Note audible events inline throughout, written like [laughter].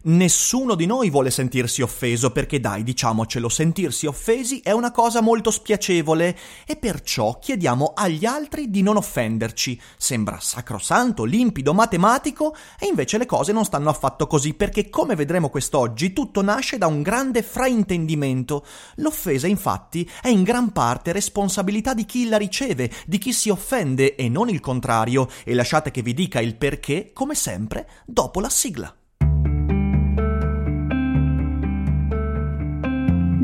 Nessuno di noi vuole sentirsi offeso perché dai, diciamocelo, sentirsi offesi è una cosa molto spiacevole e perciò chiediamo agli altri di non offenderci. Sembra sacrosanto, limpido, matematico e invece le cose non stanno affatto così perché come vedremo quest'oggi tutto nasce da un grande fraintendimento. L'offesa infatti è in gran parte responsabilità di chi la riceve, di chi si offende e non il contrario e lasciate che vi dica il perché come sempre dopo la sigla.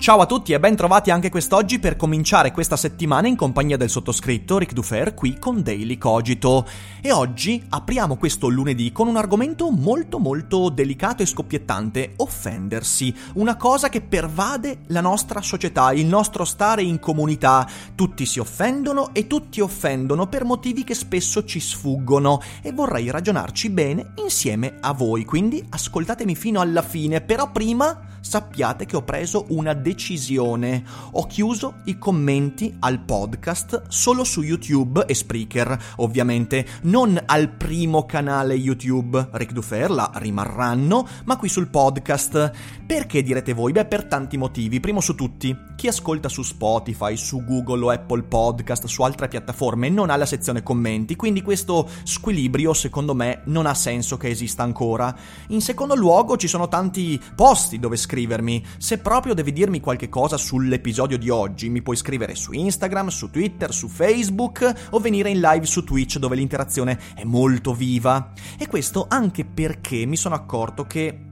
Ciao a tutti e ben trovati anche quest'oggi per cominciare questa settimana in compagnia del sottoscritto Rick Dufer qui con Daily Cogito. E oggi apriamo questo lunedì con un argomento molto molto delicato e scoppiettante, offendersi, una cosa che pervade la nostra società, il nostro stare in comunità. Tutti si offendono e tutti offendono per motivi che spesso ci sfuggono e vorrei ragionarci bene insieme a voi, quindi ascoltatemi fino alla fine, però prima sappiate che ho preso una decisione. Ho chiuso i commenti al podcast solo su YouTube e Spreaker, ovviamente, non al primo canale YouTube. Rick Duferla rimarranno, ma qui sul podcast. Perché direte voi? Beh, per tanti motivi. Primo su tutti, chi ascolta su Spotify, su Google o Apple Podcast, su altre piattaforme, non ha la sezione commenti, quindi questo squilibrio, secondo me, non ha senso che esista ancora. In secondo luogo, ci sono tanti posti dove scrivere scrivermi. Se proprio devi dirmi qualche cosa sull'episodio di oggi, mi puoi scrivere su Instagram, su Twitter, su Facebook o venire in live su Twitch dove l'interazione è molto viva. E questo anche perché mi sono accorto che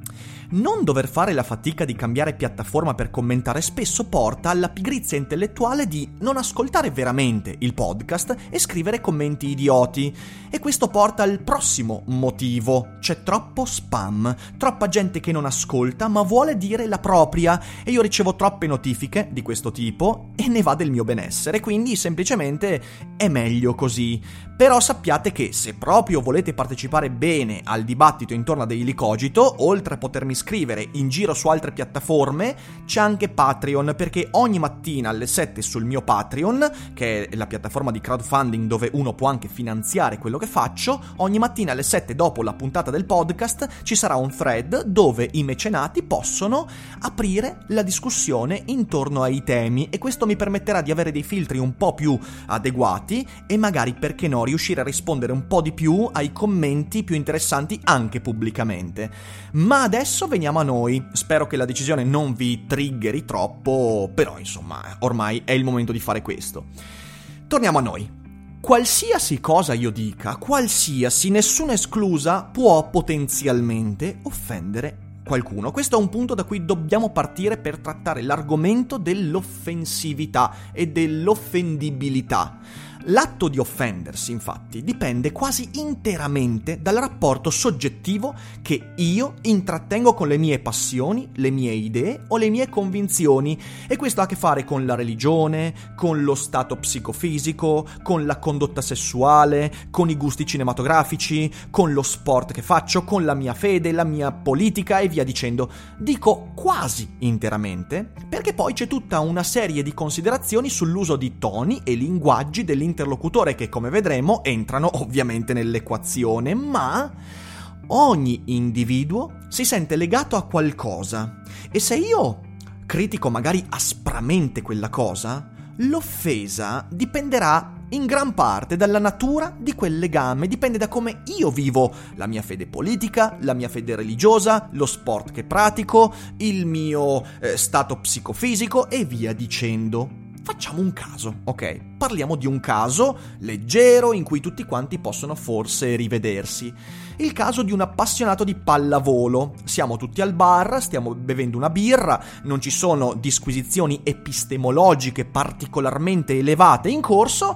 non dover fare la fatica di cambiare piattaforma per commentare spesso porta alla pigrizia intellettuale di non ascoltare veramente il podcast e scrivere commenti idioti. E questo porta al prossimo motivo. C'è troppo spam, troppa gente che non ascolta ma vuole dire la propria e io ricevo troppe notifiche di questo tipo e ne va del mio benessere, quindi semplicemente è meglio così. Però sappiate che se proprio volete partecipare bene al dibattito intorno a Daily Cogito, oltre a potermi scrivere in giro su altre piattaforme, c'è anche Patreon, perché ogni mattina alle 7 sul mio Patreon, che è la piattaforma di crowdfunding dove uno può anche finanziare quello che faccio, ogni mattina alle 7 dopo la puntata del podcast ci sarà un thread dove i mecenati possono aprire la discussione intorno ai temi e questo mi permetterà di avere dei filtri un po' più adeguati e magari perché no riuscire a rispondere un po' di più ai commenti più interessanti anche pubblicamente. Ma adesso veniamo a noi. Spero che la decisione non vi triggeri troppo, però insomma, ormai è il momento di fare questo. Torniamo a noi. Qualsiasi cosa io dica, qualsiasi, nessuna esclusa, può potenzialmente offendere qualcuno. Questo è un punto da cui dobbiamo partire per trattare l'argomento dell'offensività e dell'offendibilità. L'atto di offendersi, infatti, dipende quasi interamente dal rapporto soggettivo che io intrattengo con le mie passioni, le mie idee o le mie convinzioni e questo ha a che fare con la religione, con lo stato psicofisico, con la condotta sessuale, con i gusti cinematografici, con lo sport che faccio, con la mia fede, la mia politica e via dicendo. Dico quasi interamente perché poi c'è tutta una serie di considerazioni sull'uso di toni e linguaggi dell'interno interlocutore che come vedremo entrano ovviamente nell'equazione, ma ogni individuo si sente legato a qualcosa e se io critico magari aspramente quella cosa, l'offesa dipenderà in gran parte dalla natura di quel legame, dipende da come io vivo la mia fede politica, la mia fede religiosa, lo sport che pratico, il mio eh, stato psicofisico e via dicendo. Facciamo un caso, ok? Parliamo di un caso leggero in cui tutti quanti possono forse rivedersi. Il caso di un appassionato di pallavolo. Siamo tutti al bar, stiamo bevendo una birra, non ci sono disquisizioni epistemologiche particolarmente elevate in corso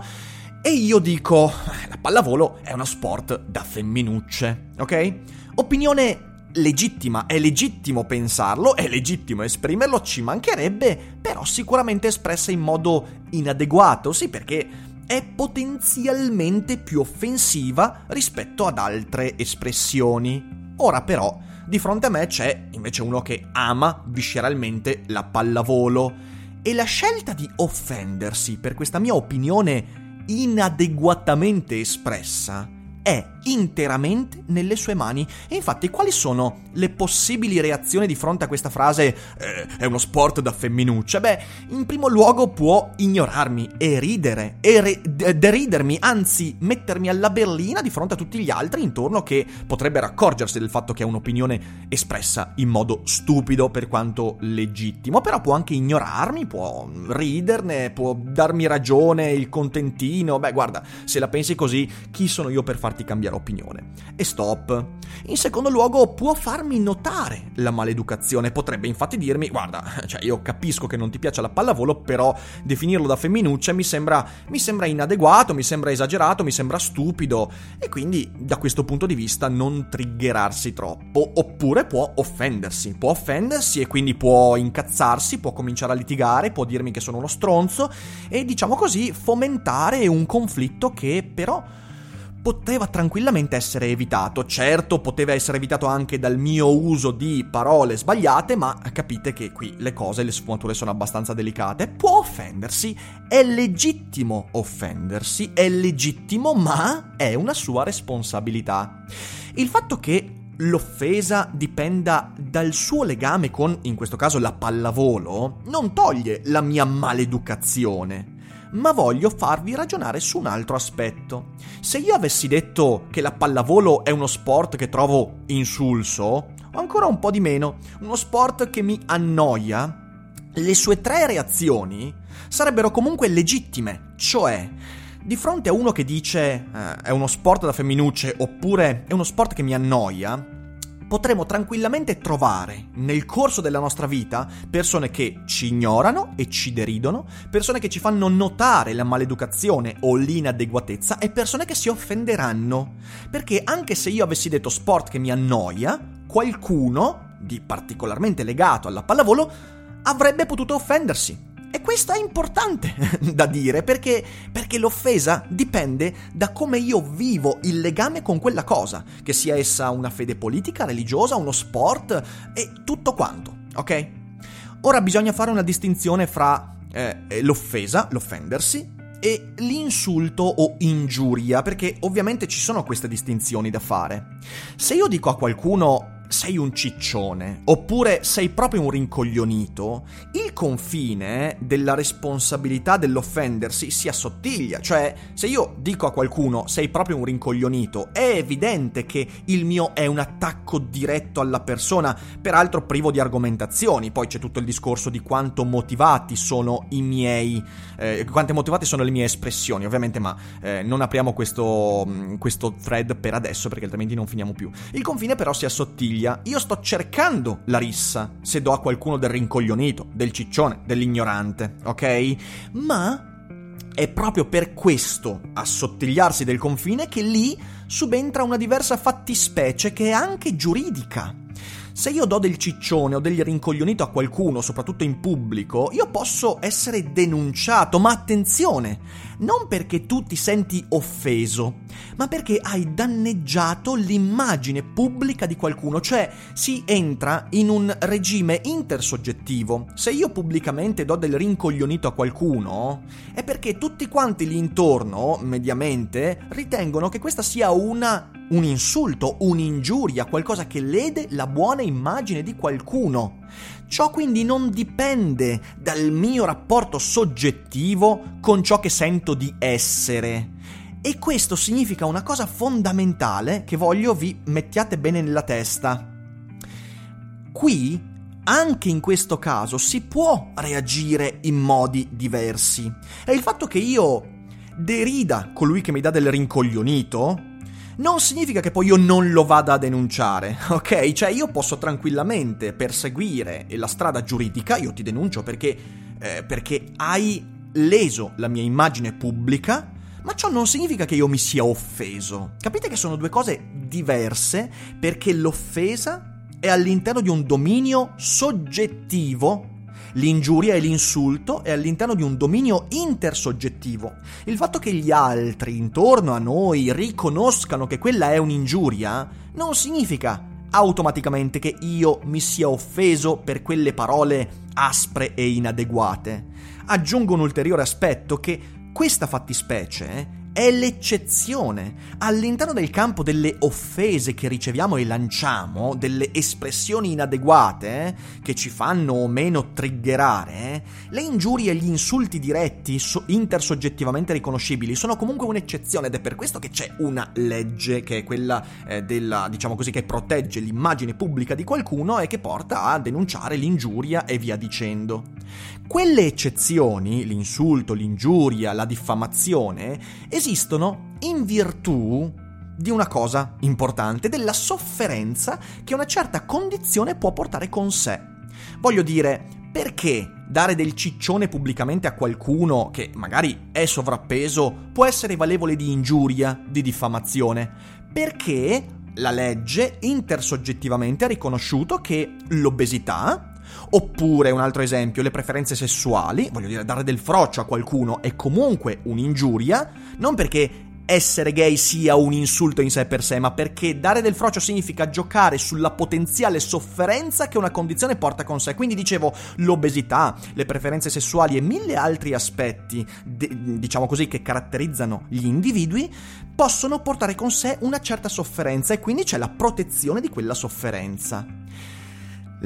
e io dico, eh, la pallavolo è uno sport da femminucce, ok? Opinione legittima, è legittimo pensarlo, è legittimo esprimerlo, ci mancherebbe, però sicuramente espressa in modo inadeguato, sì perché è potenzialmente più offensiva rispetto ad altre espressioni. Ora però, di fronte a me c'è invece uno che ama visceralmente la pallavolo e la scelta di offendersi per questa mia opinione inadeguatamente espressa è interamente nelle sue mani. E infatti, quali sono le possibili reazioni di fronte a questa frase eh, è uno sport da femminuccia? Beh, in primo luogo può ignorarmi e ridere, e re- deridermi, anzi mettermi alla berlina di fronte a tutti gli altri intorno che potrebbero accorgersi del fatto che è un'opinione espressa in modo stupido per quanto legittimo, però può anche ignorarmi, può riderne, può darmi ragione, il contentino. Beh, guarda, se la pensi così, chi sono io per farti cambiare opinione. E stop. In secondo luogo, può farmi notare la maleducazione. Potrebbe infatti dirmi: Guarda, [laughs] cioè io capisco che non ti piace la pallavolo, però definirlo da femminuccia mi sembra, mi sembra inadeguato, mi sembra esagerato, mi sembra stupido. E quindi, da questo punto di vista, non triggerarsi troppo. Oppure può offendersi. Può offendersi e quindi può incazzarsi, può cominciare a litigare, può dirmi che sono uno stronzo e diciamo così fomentare un conflitto che però poteva tranquillamente essere evitato. Certo, poteva essere evitato anche dal mio uso di parole sbagliate, ma capite che qui le cose, le sfumature sono abbastanza delicate. Può offendersi, è legittimo offendersi, è legittimo, ma è una sua responsabilità. Il fatto che l'offesa dipenda dal suo legame con, in questo caso, la pallavolo, non toglie la mia maleducazione ma voglio farvi ragionare su un altro aspetto. Se io avessi detto che la pallavolo è uno sport che trovo insulso, o ancora un po' di meno, uno sport che mi annoia, le sue tre reazioni sarebbero comunque legittime, cioè di fronte a uno che dice eh, è uno sport da femminucce oppure è uno sport che mi annoia, potremo tranquillamente trovare nel corso della nostra vita persone che ci ignorano e ci deridono, persone che ci fanno notare la maleducazione o l'inadeguatezza e persone che si offenderanno. Perché anche se io avessi detto sport che mi annoia, qualcuno, di particolarmente legato alla pallavolo, avrebbe potuto offendersi e questo è importante [laughs] da dire perché, perché l'offesa dipende da come io vivo il legame con quella cosa, che sia essa una fede politica, religiosa, uno sport e tutto quanto, ok? Ora bisogna fare una distinzione fra eh, l'offesa, l'offendersi, e l'insulto o ingiuria, perché ovviamente ci sono queste distinzioni da fare. Se io dico a qualcuno sei un ciccione, oppure sei proprio un rincoglionito, il confine della responsabilità dell'offendersi si assottiglia. Cioè, se io dico a qualcuno sei proprio un rincoglionito, è evidente che il mio è un attacco diretto alla persona, peraltro privo di argomentazioni. Poi c'è tutto il discorso di quanto motivati sono i miei, eh, quante motivate sono le mie espressioni, ovviamente, ma eh, non apriamo questo, questo thread per adesso perché altrimenti non finiamo più. Il confine però si assottiglia famiglia, io sto cercando la rissa se do a qualcuno del rincoglionito, del ciccione, dell'ignorante, ok? Ma è proprio per questo assottigliarsi del confine che lì subentra una diversa fattispecie che è anche giuridica. Se io do del ciccione o del rincoglionito a qualcuno, soprattutto in pubblico, io posso essere denunciato, ma attenzione, non perché tu ti senti offeso, ma perché hai danneggiato l'immagine pubblica di qualcuno, cioè si entra in un regime intersoggettivo. Se io pubblicamente do del rincoglionito a qualcuno, è perché tutti quanti lì intorno, mediamente, ritengono che questa sia una un insulto, un'ingiuria, qualcosa che lede la buona immagine di qualcuno. Ciò quindi non dipende dal mio rapporto soggettivo con ciò che sento di essere. E questo significa una cosa fondamentale che voglio vi mettiate bene nella testa. Qui, anche in questo caso, si può reagire in modi diversi. E il fatto che io derida colui che mi dà del rincoglionito, non significa che poi io non lo vada a denunciare, [laughs] ok? Cioè io posso tranquillamente perseguire la strada giuridica, io ti denuncio perché, eh, perché hai leso la mia immagine pubblica, ma ciò non significa che io mi sia offeso. Capite che sono due cose diverse perché l'offesa è all'interno di un dominio soggettivo L'ingiuria e l'insulto è all'interno di un dominio intersoggettivo. Il fatto che gli altri intorno a noi riconoscano che quella è un'ingiuria non significa automaticamente che io mi sia offeso per quelle parole aspre e inadeguate. Aggiungo un ulteriore aspetto che questa fattispecie è l'eccezione. All'interno del campo delle offese che riceviamo e lanciamo, delle espressioni inadeguate eh, che ci fanno o meno triggerare, eh, le ingiurie e gli insulti diretti, so- intersoggettivamente riconoscibili, sono comunque un'eccezione ed è per questo che c'è una legge che è quella eh, della, diciamo così, che protegge l'immagine pubblica di qualcuno e che porta a denunciare l'ingiuria e via dicendo. Quelle eccezioni, l'insulto, l'ingiuria, la diffamazione, esistono in virtù di una cosa importante, della sofferenza che una certa condizione può portare con sé. Voglio dire, perché dare del ciccione pubblicamente a qualcuno che magari è sovrappeso può essere valevole di ingiuria, di diffamazione? Perché la legge intersoggettivamente ha riconosciuto che l'obesità, Oppure, un altro esempio, le preferenze sessuali, voglio dire, dare del froccio a qualcuno è comunque un'ingiuria, non perché essere gay sia un insulto in sé per sé, ma perché dare del frocio significa giocare sulla potenziale sofferenza che una condizione porta con sé. Quindi dicevo, l'obesità, le preferenze sessuali e mille altri aspetti, diciamo così, che caratterizzano gli individui, possono portare con sé una certa sofferenza e quindi c'è la protezione di quella sofferenza.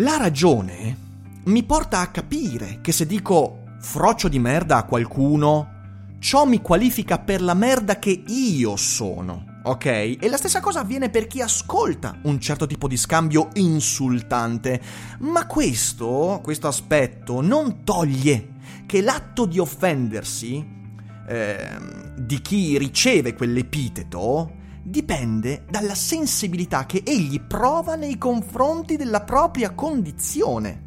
La ragione mi porta a capire che se dico frocio di merda a qualcuno, ciò mi qualifica per la merda che io sono, ok? E la stessa cosa avviene per chi ascolta un certo tipo di scambio insultante. Ma questo, questo aspetto, non toglie che l'atto di offendersi eh, di chi riceve quell'epiteto dipende dalla sensibilità che egli prova nei confronti della propria condizione.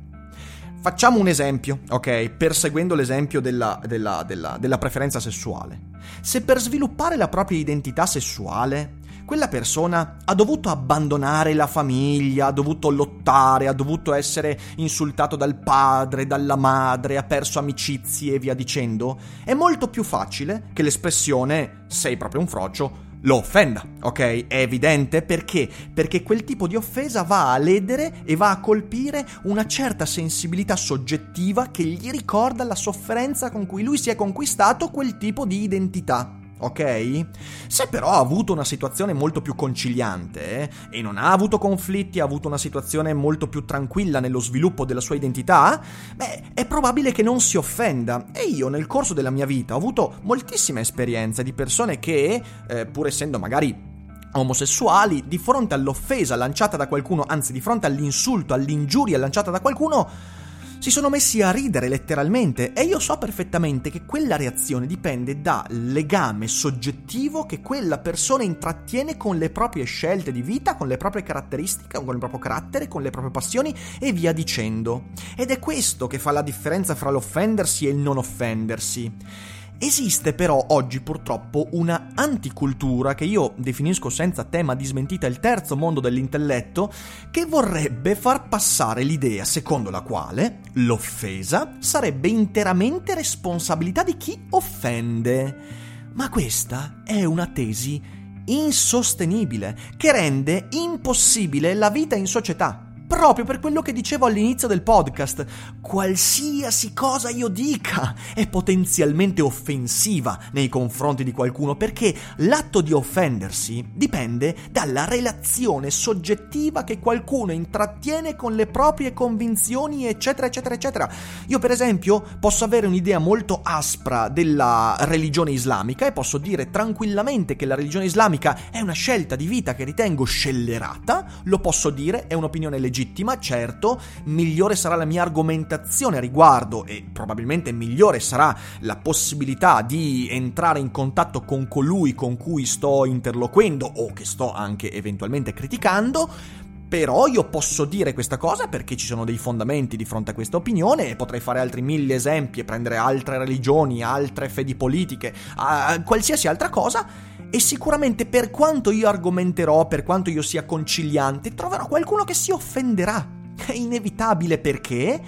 Facciamo un esempio, ok? Perseguendo l'esempio della, della, della, della preferenza sessuale. Se per sviluppare la propria identità sessuale quella persona ha dovuto abbandonare la famiglia, ha dovuto lottare, ha dovuto essere insultato dal padre, dalla madre, ha perso amicizie e via dicendo, è molto più facile che l'espressione sei proprio un frocio lo offenda, ok? È evidente perché? Perché quel tipo di offesa va a ledere e va a colpire una certa sensibilità soggettiva che gli ricorda la sofferenza con cui lui si è conquistato quel tipo di identità ok? Se però ha avuto una situazione molto più conciliante eh, e non ha avuto conflitti, ha avuto una situazione molto più tranquilla nello sviluppo della sua identità, beh, è probabile che non si offenda. E io nel corso della mia vita ho avuto moltissime esperienze di persone che, eh, pur essendo magari omosessuali, di fronte all'offesa lanciata da qualcuno, anzi di fronte all'insulto, all'ingiuria lanciata da qualcuno, si sono messi a ridere letteralmente e io so perfettamente che quella reazione dipende dal legame soggettivo che quella persona intrattiene con le proprie scelte di vita, con le proprie caratteristiche, con il proprio carattere, con le proprie passioni e via dicendo. Ed è questo che fa la differenza fra l'offendersi e il non offendersi. Esiste però oggi purtroppo una anticultura che io definisco senza tema di smentita il terzo mondo dell'intelletto, che vorrebbe far passare l'idea secondo la quale l'offesa sarebbe interamente responsabilità di chi offende. Ma questa è una tesi insostenibile che rende impossibile la vita in società proprio per quello che dicevo all'inizio del podcast. Qualsiasi cosa io dica è potenzialmente offensiva nei confronti di qualcuno perché l'atto di offendersi dipende dalla relazione soggettiva che qualcuno intrattiene con le proprie convinzioni, eccetera, eccetera, eccetera. Io, per esempio, posso avere un'idea molto aspra della religione islamica e posso dire tranquillamente che la religione islamica è una scelta di vita che ritengo scellerata, lo posso dire, è un'opinione legittima legittima, certo, migliore sarà la mia argomentazione a riguardo e probabilmente migliore sarà la possibilità di entrare in contatto con colui con cui sto interloquendo o che sto anche eventualmente criticando, Però io posso dire questa cosa perché ci sono dei fondamenti di fronte a questa opinione e potrei fare altri mille esempi e prendere altre religioni, altre fedi politiche, qualsiasi altra cosa e sicuramente per quanto io argomenterò, per quanto io sia conciliante, troverò qualcuno che si offenderà. È inevitabile perché?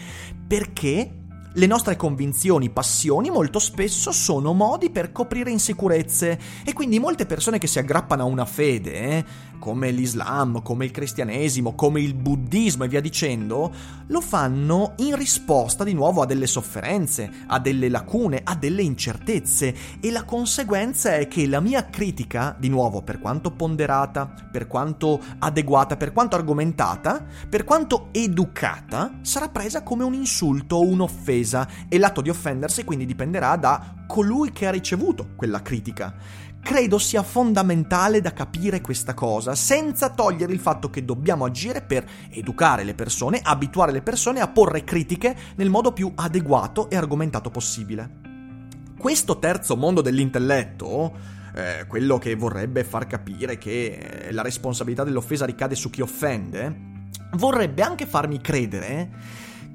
Perché le nostre convinzioni, passioni molto spesso sono modi per coprire insicurezze. E quindi molte persone che si aggrappano a una fede, eh, come l'Islam, come il cristianesimo, come il buddismo e via dicendo, lo fanno in risposta di nuovo a delle sofferenze, a delle lacune, a delle incertezze. E la conseguenza è che la mia critica, di nuovo, per quanto ponderata, per quanto adeguata, per quanto argomentata, per quanto educata, sarà presa come un insulto o un'offesa offesa e l'atto di offendersi quindi dipenderà da colui che ha ricevuto quella critica. Credo sia fondamentale da capire questa cosa, senza togliere il fatto che dobbiamo agire per educare le persone, abituare le persone a porre critiche nel modo più adeguato e argomentato possibile. Questo terzo mondo dell'intelletto, eh, quello che vorrebbe far capire che la responsabilità dell'offesa ricade su chi offende, vorrebbe anche farmi credere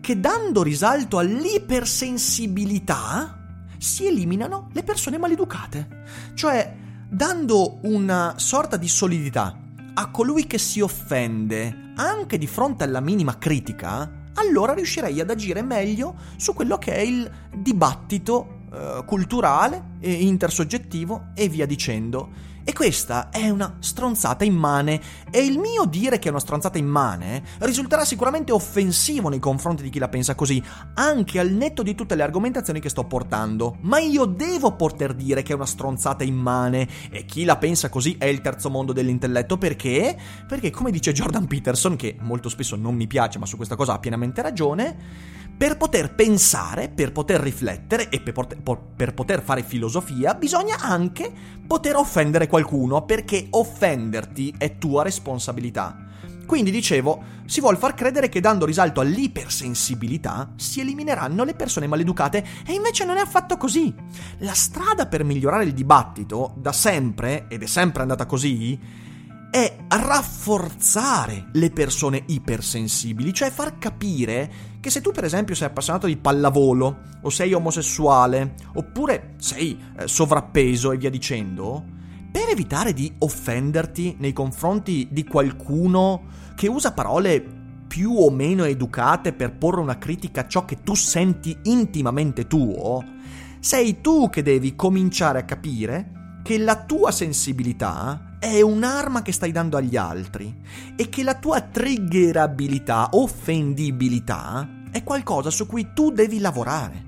che dando risalto all'ipersensibilità si eliminano le persone maleducate. Cioè, dando una sorta di solidità a colui che si offende anche di fronte alla minima critica, allora riuscirei ad agire meglio su quello che è il dibattito eh, culturale, eh, intersoggettivo e via dicendo. E questa è una stronzata immane e il mio dire che è una stronzata immane risulterà sicuramente offensivo nei confronti di chi la pensa così, anche al netto di tutte le argomentazioni che sto portando. Ma io devo poter dire che è una stronzata immane e chi la pensa così è il terzo mondo dell'intelletto perché? Perché come dice Jordan Peterson, che molto spesso non mi piace ma su questa cosa ha pienamente ragione, per poter pensare, per poter riflettere e per poter, per poter, fare filosofia bisogna anche poter offendere qualcuno perché offenderti è tua responsabilità. Quindi dicevo, si vuol far credere che dando risalto all'ipersensibilità si elimineranno le persone maleducate e invece non è affatto così. La strada per migliorare il dibattito, da sempre, ed è sempre andata così, è rafforzare le persone ipersensibili, cioè far capire che se tu per esempio sei appassionato di pallavolo o sei omosessuale oppure sei eh, sovrappeso e via dicendo, per evitare di offenderti nei confronti di qualcuno che usa parole più o meno educate per porre una critica a ciò che tu senti intimamente tuo, sei tu che devi cominciare a capire che la tua sensibilità è un'arma che stai dando agli altri e che la tua triggerabilità, offendibilità, è qualcosa su cui tu devi lavorare.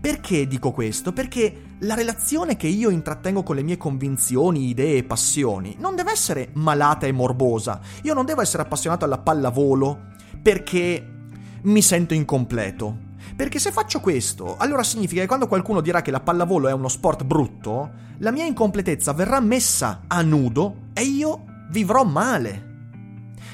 Perché dico questo? Perché la relazione che io intrattengo con le mie convinzioni, idee e passioni non deve essere malata e morbosa. Io non devo essere appassionato alla pallavolo perché mi sento incompleto. Perché se faccio questo, allora significa che quando qualcuno dirà che la pallavolo è uno sport brutto, la mia incompletezza verrà messa a nudo e io vivrò male.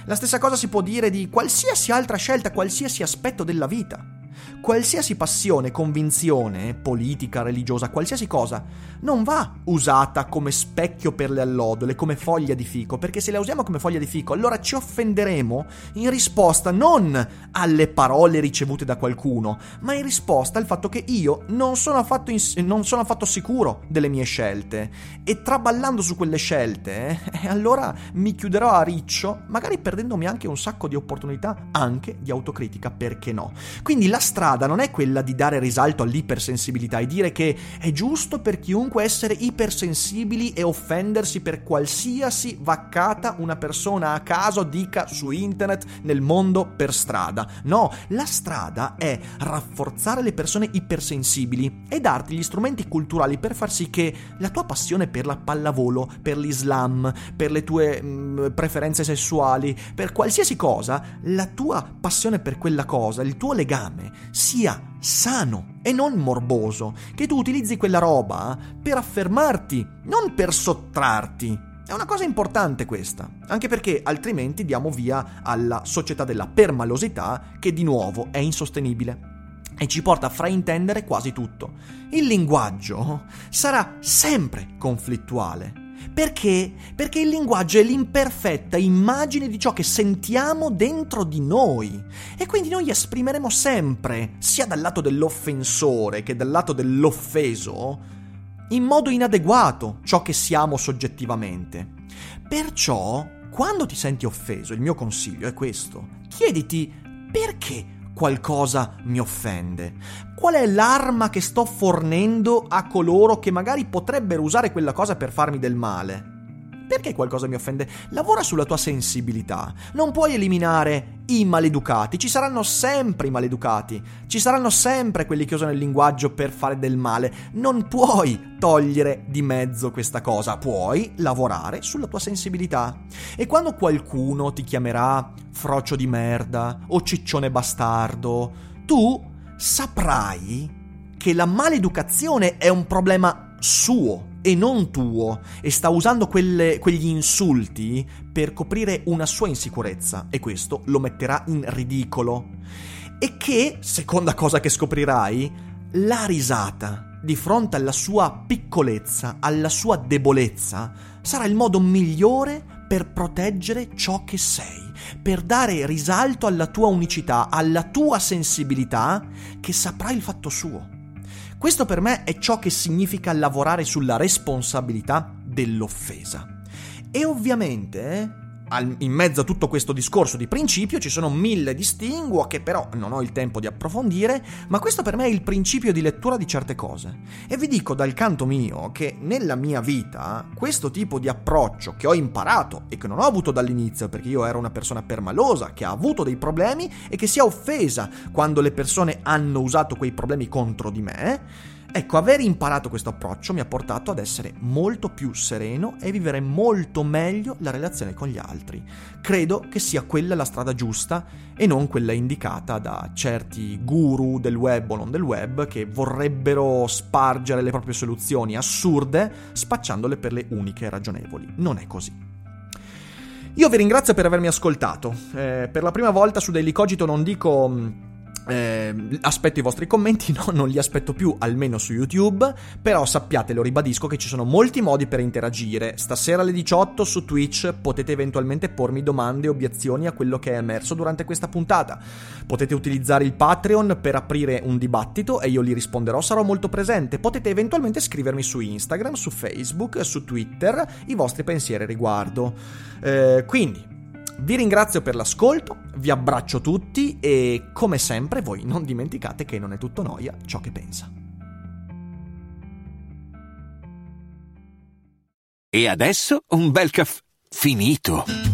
La stessa cosa si può dire di qualsiasi altra scelta, qualsiasi aspetto della vita. Qualsiasi passione, convinzione, politica, religiosa, qualsiasi cosa, non va usata come specchio per le allodole, come foglia di fico, perché se la usiamo come foglia di fico, allora ci offenderemo in risposta non alle parole ricevute da qualcuno, ma in risposta al fatto che io non sono affatto, in, non sono affatto sicuro delle mie scelte. E traballando su quelle scelte, eh, [laughs] allora mi chiuderò a riccio, magari perdendomi anche un sacco di opportunità, anche di autocritica, perché no? Quindi la strada non è quella di dare risalto all'ipersensibilità e dire che è giusto per chiunque essere ipersensibili e offendersi per qualsiasi vaccata una persona a caso dica su internet, nel mondo, per strada. No, la strada è rafforzare le persone ipersensibili e darti gli strumenti culturali per far sì che la tua passione per la pallavolo, per l'Islam, per le tue mh, mm, preferenze sessuali, per qualsiasi cosa, la tua passione per quella cosa, il tuo legame sia sano e non morboso, che tu utilizzi quella roba per affermarti, non per sottrarti. È una cosa importante questa, anche perché altrimenti diamo via alla società della permalosità che di nuovo è insostenibile e ci porta a fraintendere quasi tutto. Il linguaggio sarà sempre conflittuale Perché? Perché il linguaggio è l'imperfetta immagine di ciò che sentiamo dentro di noi. E quindi noi esprimeremo sempre, sia dal lato dell'offensore che dal lato dell'offeso, in modo inadeguato ciò che siamo soggettivamente. Perciò, quando ti senti offeso, il mio consiglio è questo. Chiediti perché qualcosa mi offende? Qual è l'arma che sto fornendo a coloro che magari potrebbero usare quella cosa per farmi del male? Perché qualcosa mi offende? Lavora sulla tua sensibilità. Non puoi eliminare i maleducati, ci saranno sempre i maleducati, ci saranno sempre quelli che usano il linguaggio per fare del male. Non puoi togliere di mezzo questa cosa, puoi lavorare sulla tua sensibilità. E quando qualcuno ti chiamerà frocio di merda o ciccione bastardo, tu saprai che la maleducazione è un problema suo e non tuo e sta usando quelle, quegli insulti per coprire una sua insicurezza e questo lo metterà in ridicolo. E che, seconda cosa che scoprirai, la risata di fronte alla sua piccolezza, alla sua debolezza, sarà il modo migliore per proteggere ciò che sei, per dare risalto alla tua unicità, alla tua sensibilità, che saprà il fatto suo. Questo per me è ciò che significa lavorare sulla responsabilità dell'offesa. E ovviamente in mezzo a tutto questo discorso di principio ci sono mille distinguo che però non ho il tempo di approfondire, ma questo per me è il principio di lettura di certe cose. E vi dico dal canto mio che nella mia vita questo tipo di approccio che ho imparato e che non ho avuto dall'inizio perché io ero una persona permalosa, che ha avuto dei problemi e che si è offesa quando le persone hanno usato quei problemi contro di me, Ecco, aver imparato questo approccio mi ha portato ad essere molto più sereno e vivere molto meglio la relazione con gli altri. Credo che sia quella la strada giusta e non quella indicata da certi guru del web o non del web che vorrebbero spargere le proprie soluzioni assurde spacciandole per le uniche ragionevoli. Non è così. Io vi ringrazio per avermi ascoltato. Eh, per la prima volta su Daily Cogito non dico eh, aspetto i vostri commenti, [laughs] no, non li aspetto più, almeno su YouTube, però sappiate, lo ribadisco, che ci sono molti modi per interagire. Stasera alle 18 su Twitch potete eventualmente pormi domande e obiezioni a quello che è emerso durante questa puntata. Potete utilizzare il Patreon per aprire un dibattito e io li risponderò, sarò molto presente. Potete eventualmente scrivermi su Instagram, su Facebook, su Twitter i vostri pensieri riguardo. Eh, quindi, vi ringrazio per l'ascolto, vi abbraccio tutti e come sempre voi non dimenticate che non è tutto noia ciò che pensa. E adesso un bel caffè finito.